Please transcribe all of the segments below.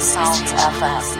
Sounds FM.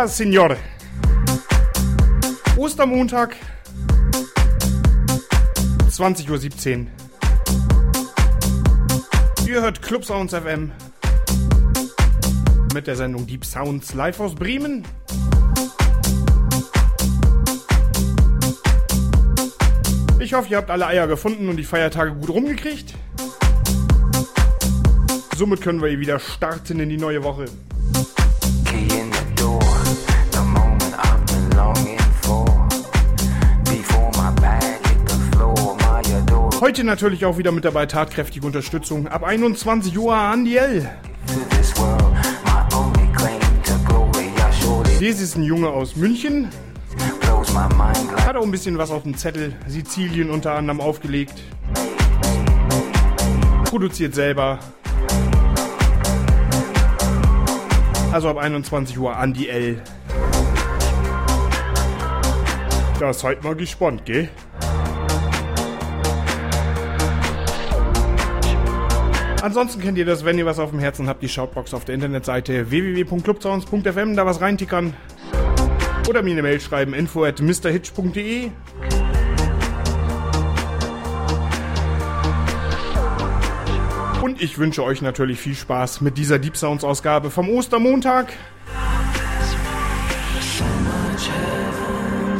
Hola, Signore. Ostermontag, 20.17 Uhr. Ihr hört Club Sounds FM mit der Sendung Deep Sounds live aus Bremen. Ich hoffe, ihr habt alle Eier gefunden und die Feiertage gut rumgekriegt. Somit können wir wieder starten in die neue Woche. Heute natürlich auch wieder mit dabei tatkräftige Unterstützung. Ab 21 Uhr Andiel. Dieses ist ein Junge aus München. Hat auch ein bisschen was auf dem Zettel. Sizilien unter anderem aufgelegt. Produziert selber. Also ab 21 Uhr Andi L. Da seid mal gespannt, gell? Ansonsten kennt ihr das, wenn ihr was auf dem Herzen habt, die Shoutbox auf der Internetseite www.clubsounds.fm, da was reintickern. Oder mir eine Mail schreiben, info at mrhitch.de. Und ich wünsche euch natürlich viel Spaß mit dieser Deep Sounds Ausgabe vom Ostermontag.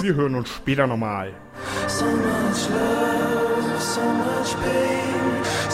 Wir hören uns später nochmal. So much love, so much pain,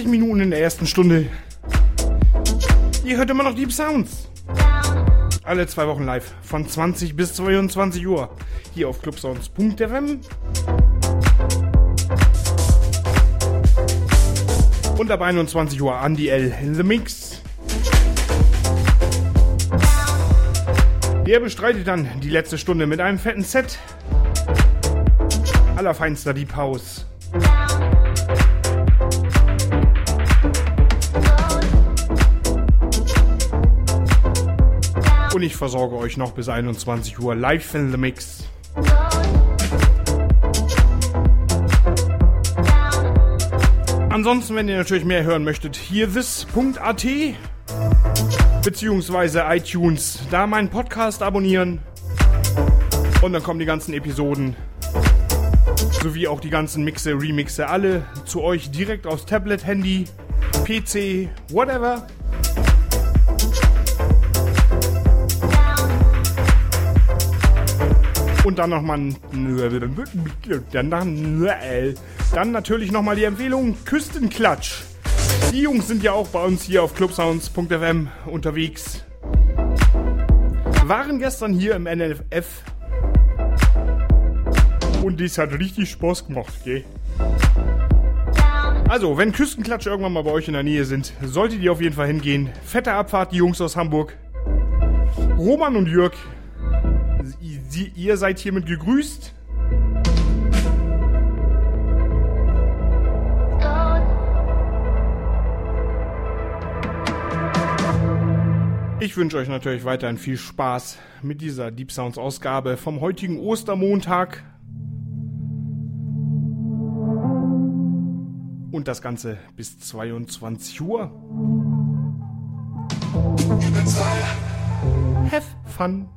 40 Minuten in der ersten Stunde. Ihr hört immer noch Deep Sounds. Alle zwei Wochen live von 20 bis 22 Uhr hier auf clubsounds.fm. Und ab 21 Uhr Andy L in the Mix. Der bestreitet dann die letzte Stunde mit einem fetten Set allerfeinster Deep House. Und ich versorge euch noch bis 21 Uhr live in the Mix. Ansonsten, wenn ihr natürlich mehr hören möchtet, hier this.at beziehungsweise iTunes, da meinen Podcast abonnieren und dann kommen die ganzen Episoden sowie auch die ganzen Mixe, Remixe, alle zu euch direkt aufs Tablet, Handy, PC, whatever. Und dann nochmal dann, dann natürlich nochmal die Empfehlung Küstenklatsch. Die Jungs sind ja auch bei uns hier auf clubsounds.fm unterwegs. Waren gestern hier im NLF. Und das hat richtig Spaß gemacht, gell? Also, wenn Küstenklatsch irgendwann mal bei euch in der Nähe sind, solltet ihr auf jeden Fall hingehen. Fette Abfahrt, die Jungs aus Hamburg. Roman und Jörg, Sie, ihr seid hiermit gegrüßt. Ich wünsche euch natürlich weiterhin viel Spaß mit dieser Deep Sounds Ausgabe vom heutigen Ostermontag. Und das Ganze bis 22 Uhr. Have fun.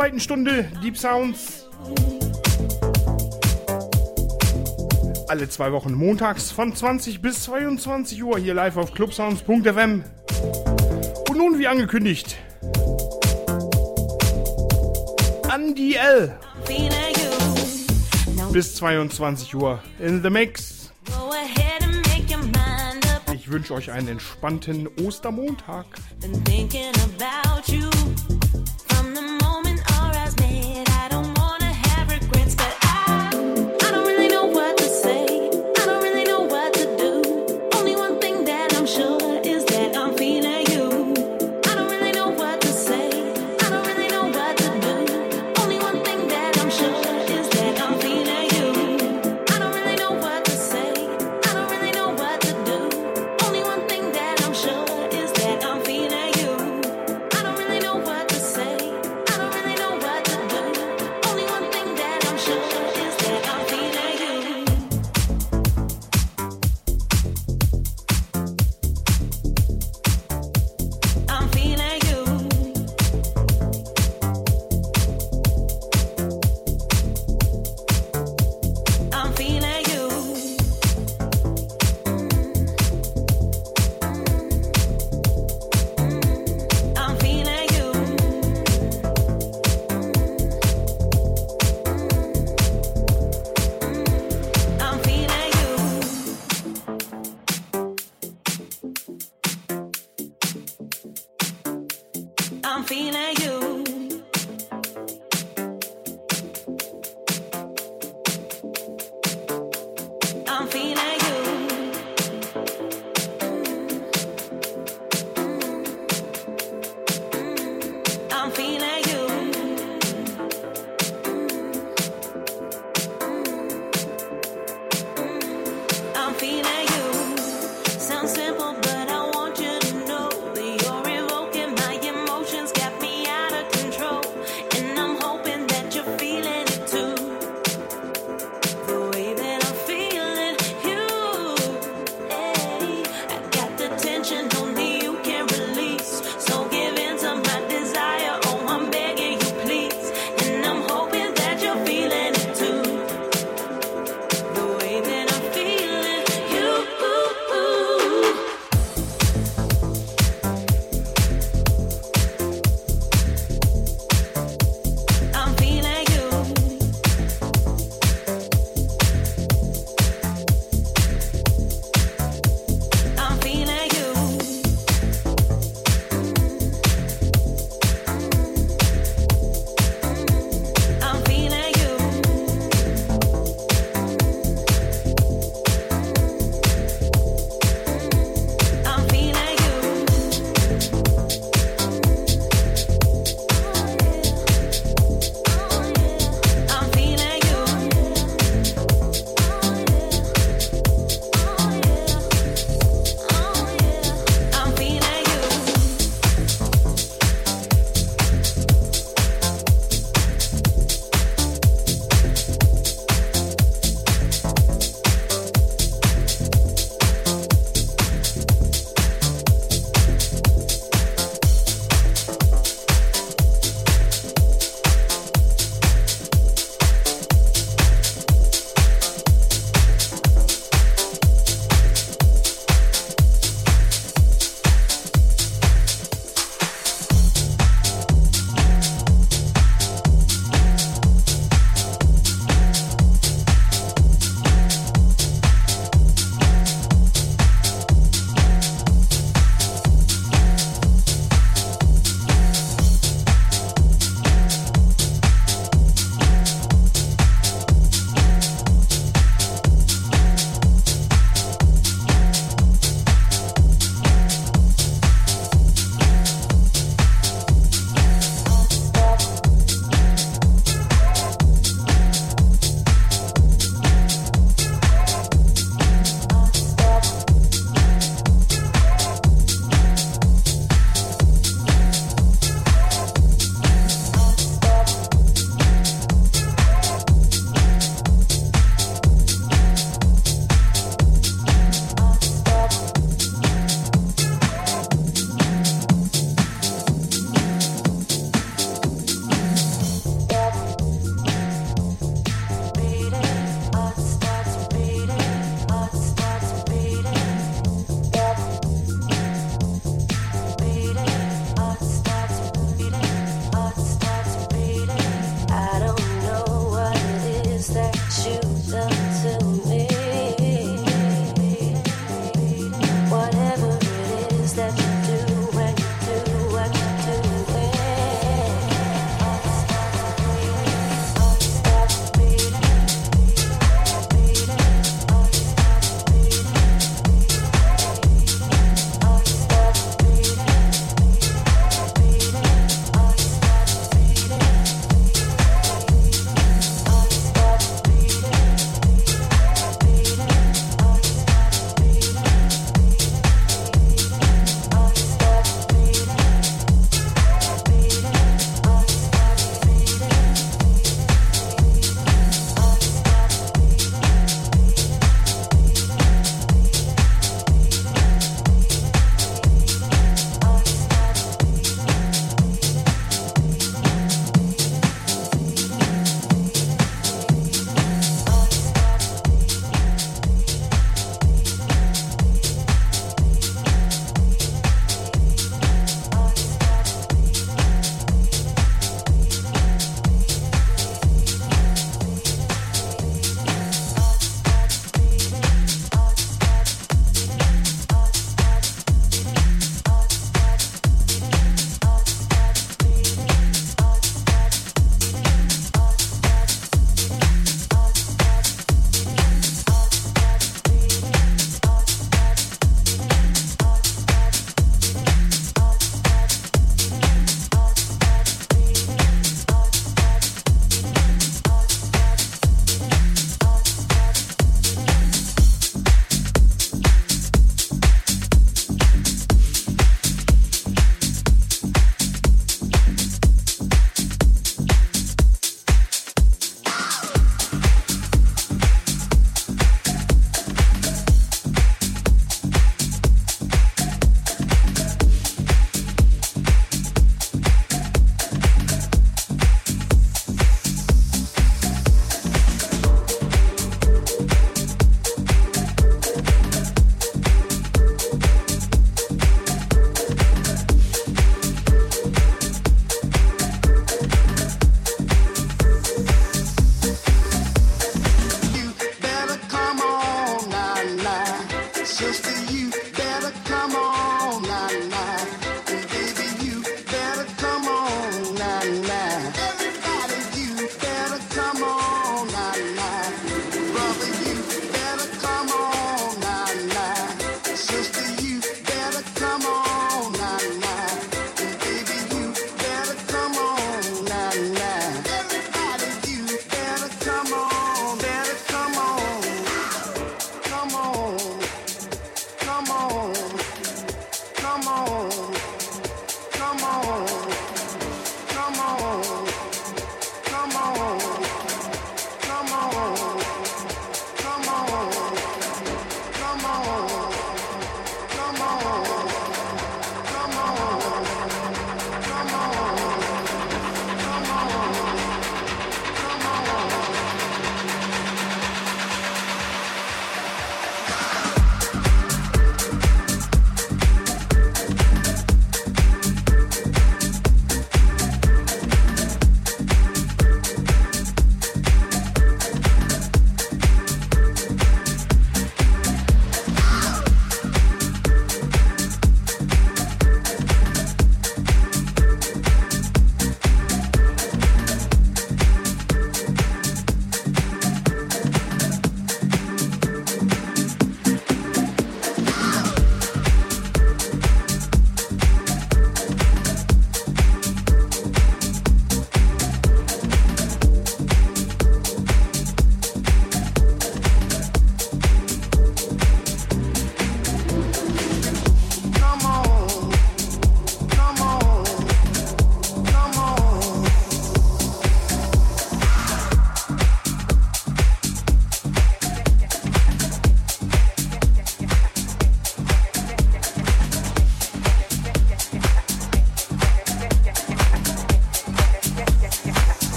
zweiten Stunde Deep Sounds. Alle zwei Wochen montags von 20 bis 22 Uhr hier live auf clubsounds.fm. Und nun, wie angekündigt, Andy L. Bis 22 Uhr in the Mix. Ich wünsche euch einen entspannten Ostermontag.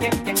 yeah.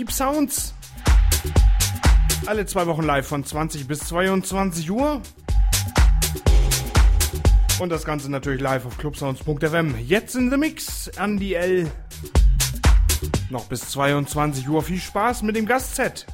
Deep Sounds. Alle zwei Wochen live von 20 bis 22 Uhr. Und das Ganze natürlich live auf clubsounds.fm. Jetzt in the Mix, Andy L. Noch bis 22 Uhr. Viel Spaß mit dem Gastset.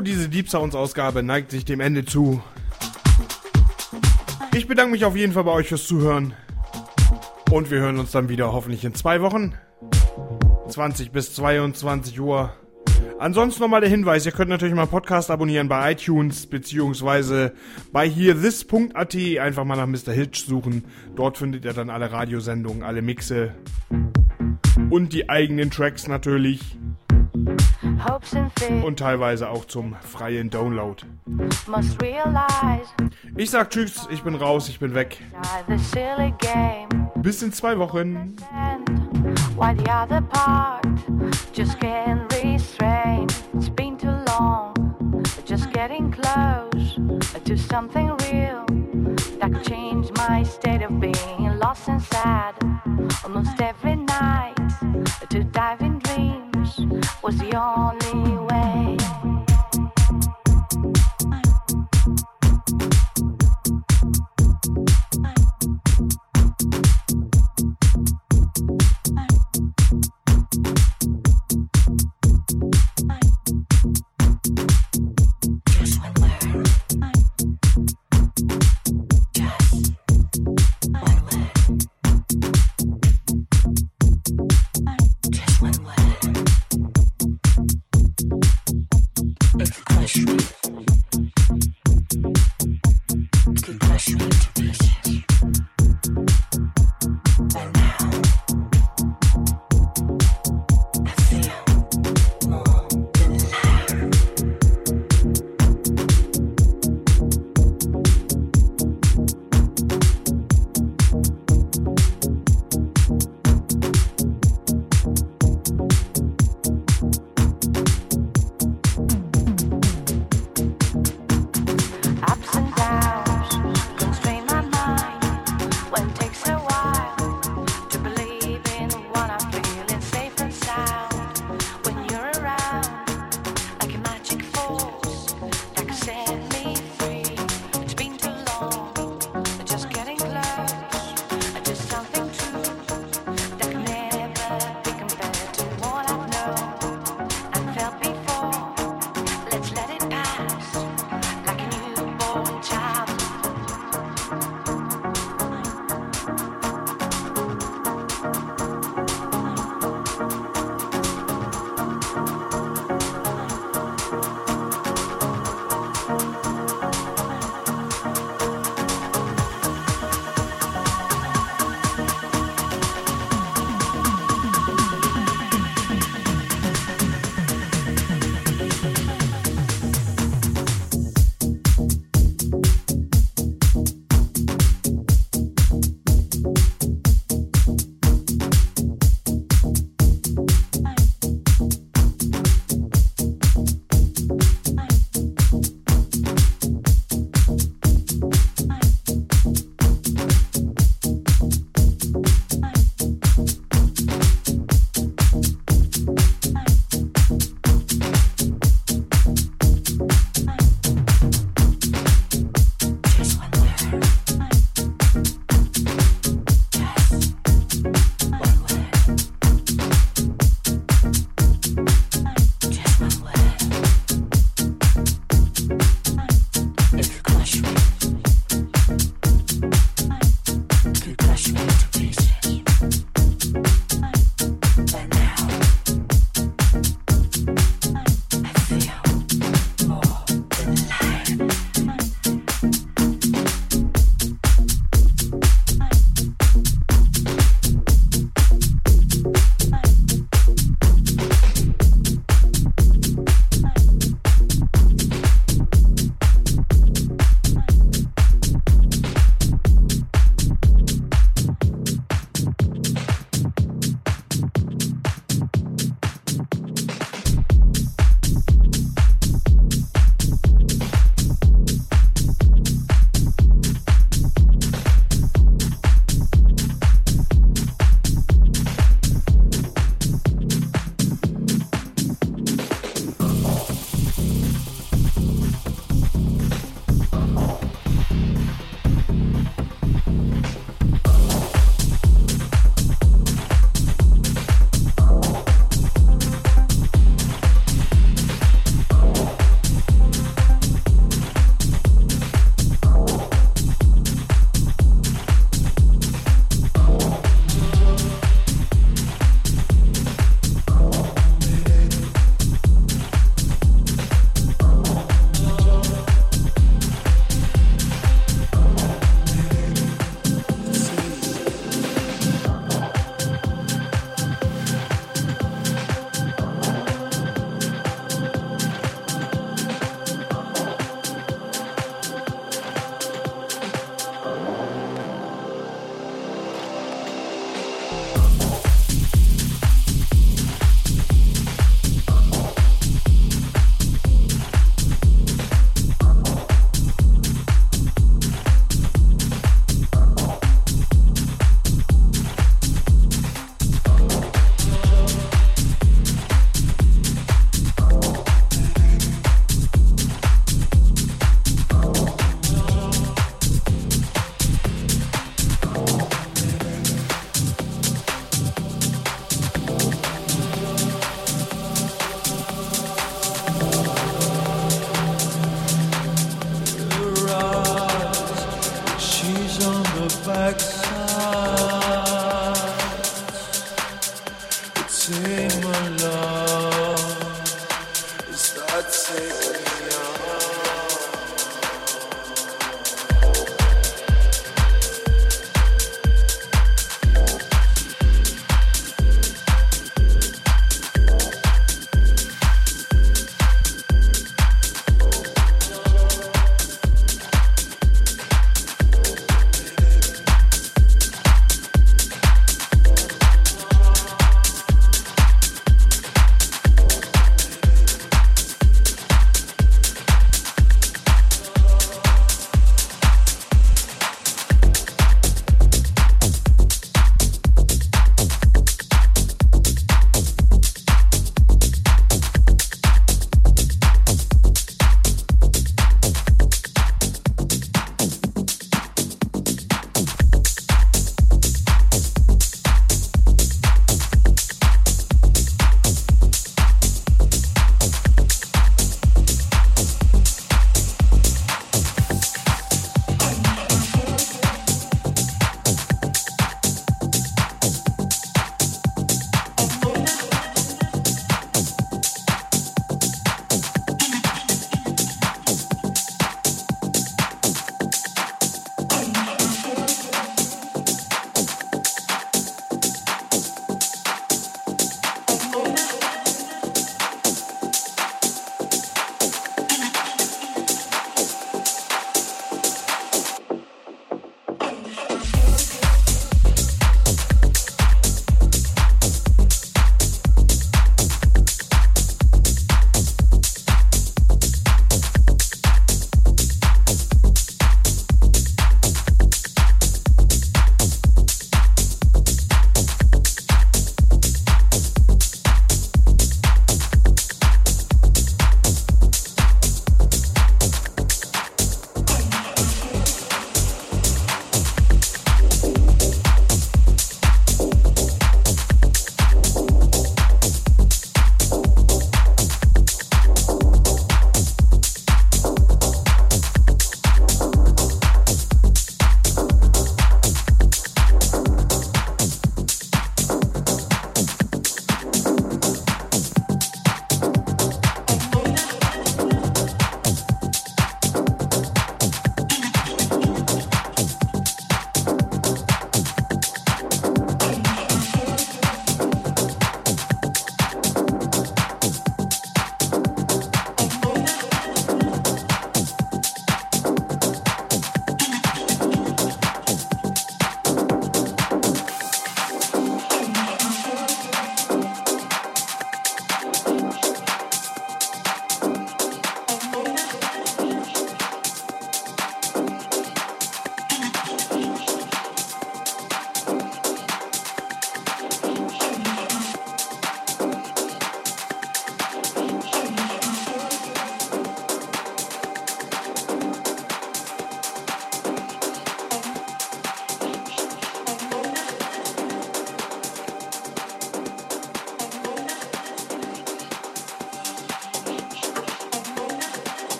Diese Deep Sounds Ausgabe neigt sich dem Ende zu. Ich bedanke mich auf jeden Fall bei euch fürs Zuhören. Und wir hören uns dann wieder hoffentlich in zwei Wochen. 20 bis 22 Uhr. Ansonsten nochmal der Hinweis, ihr könnt natürlich meinen Podcast abonnieren bei iTunes beziehungsweise bei hier this.at. Einfach mal nach Mr. Hitch suchen. Dort findet ihr dann alle Radiosendungen, alle Mixe und die eigenen Tracks natürlich und teilweise auch zum freien Download. Ich sag Tschüss, ich bin raus, ich bin weg. Bis in zwei Wochen. just getting close to something real that could change my state of being lost and sad. Almost every night to dive in was the only way.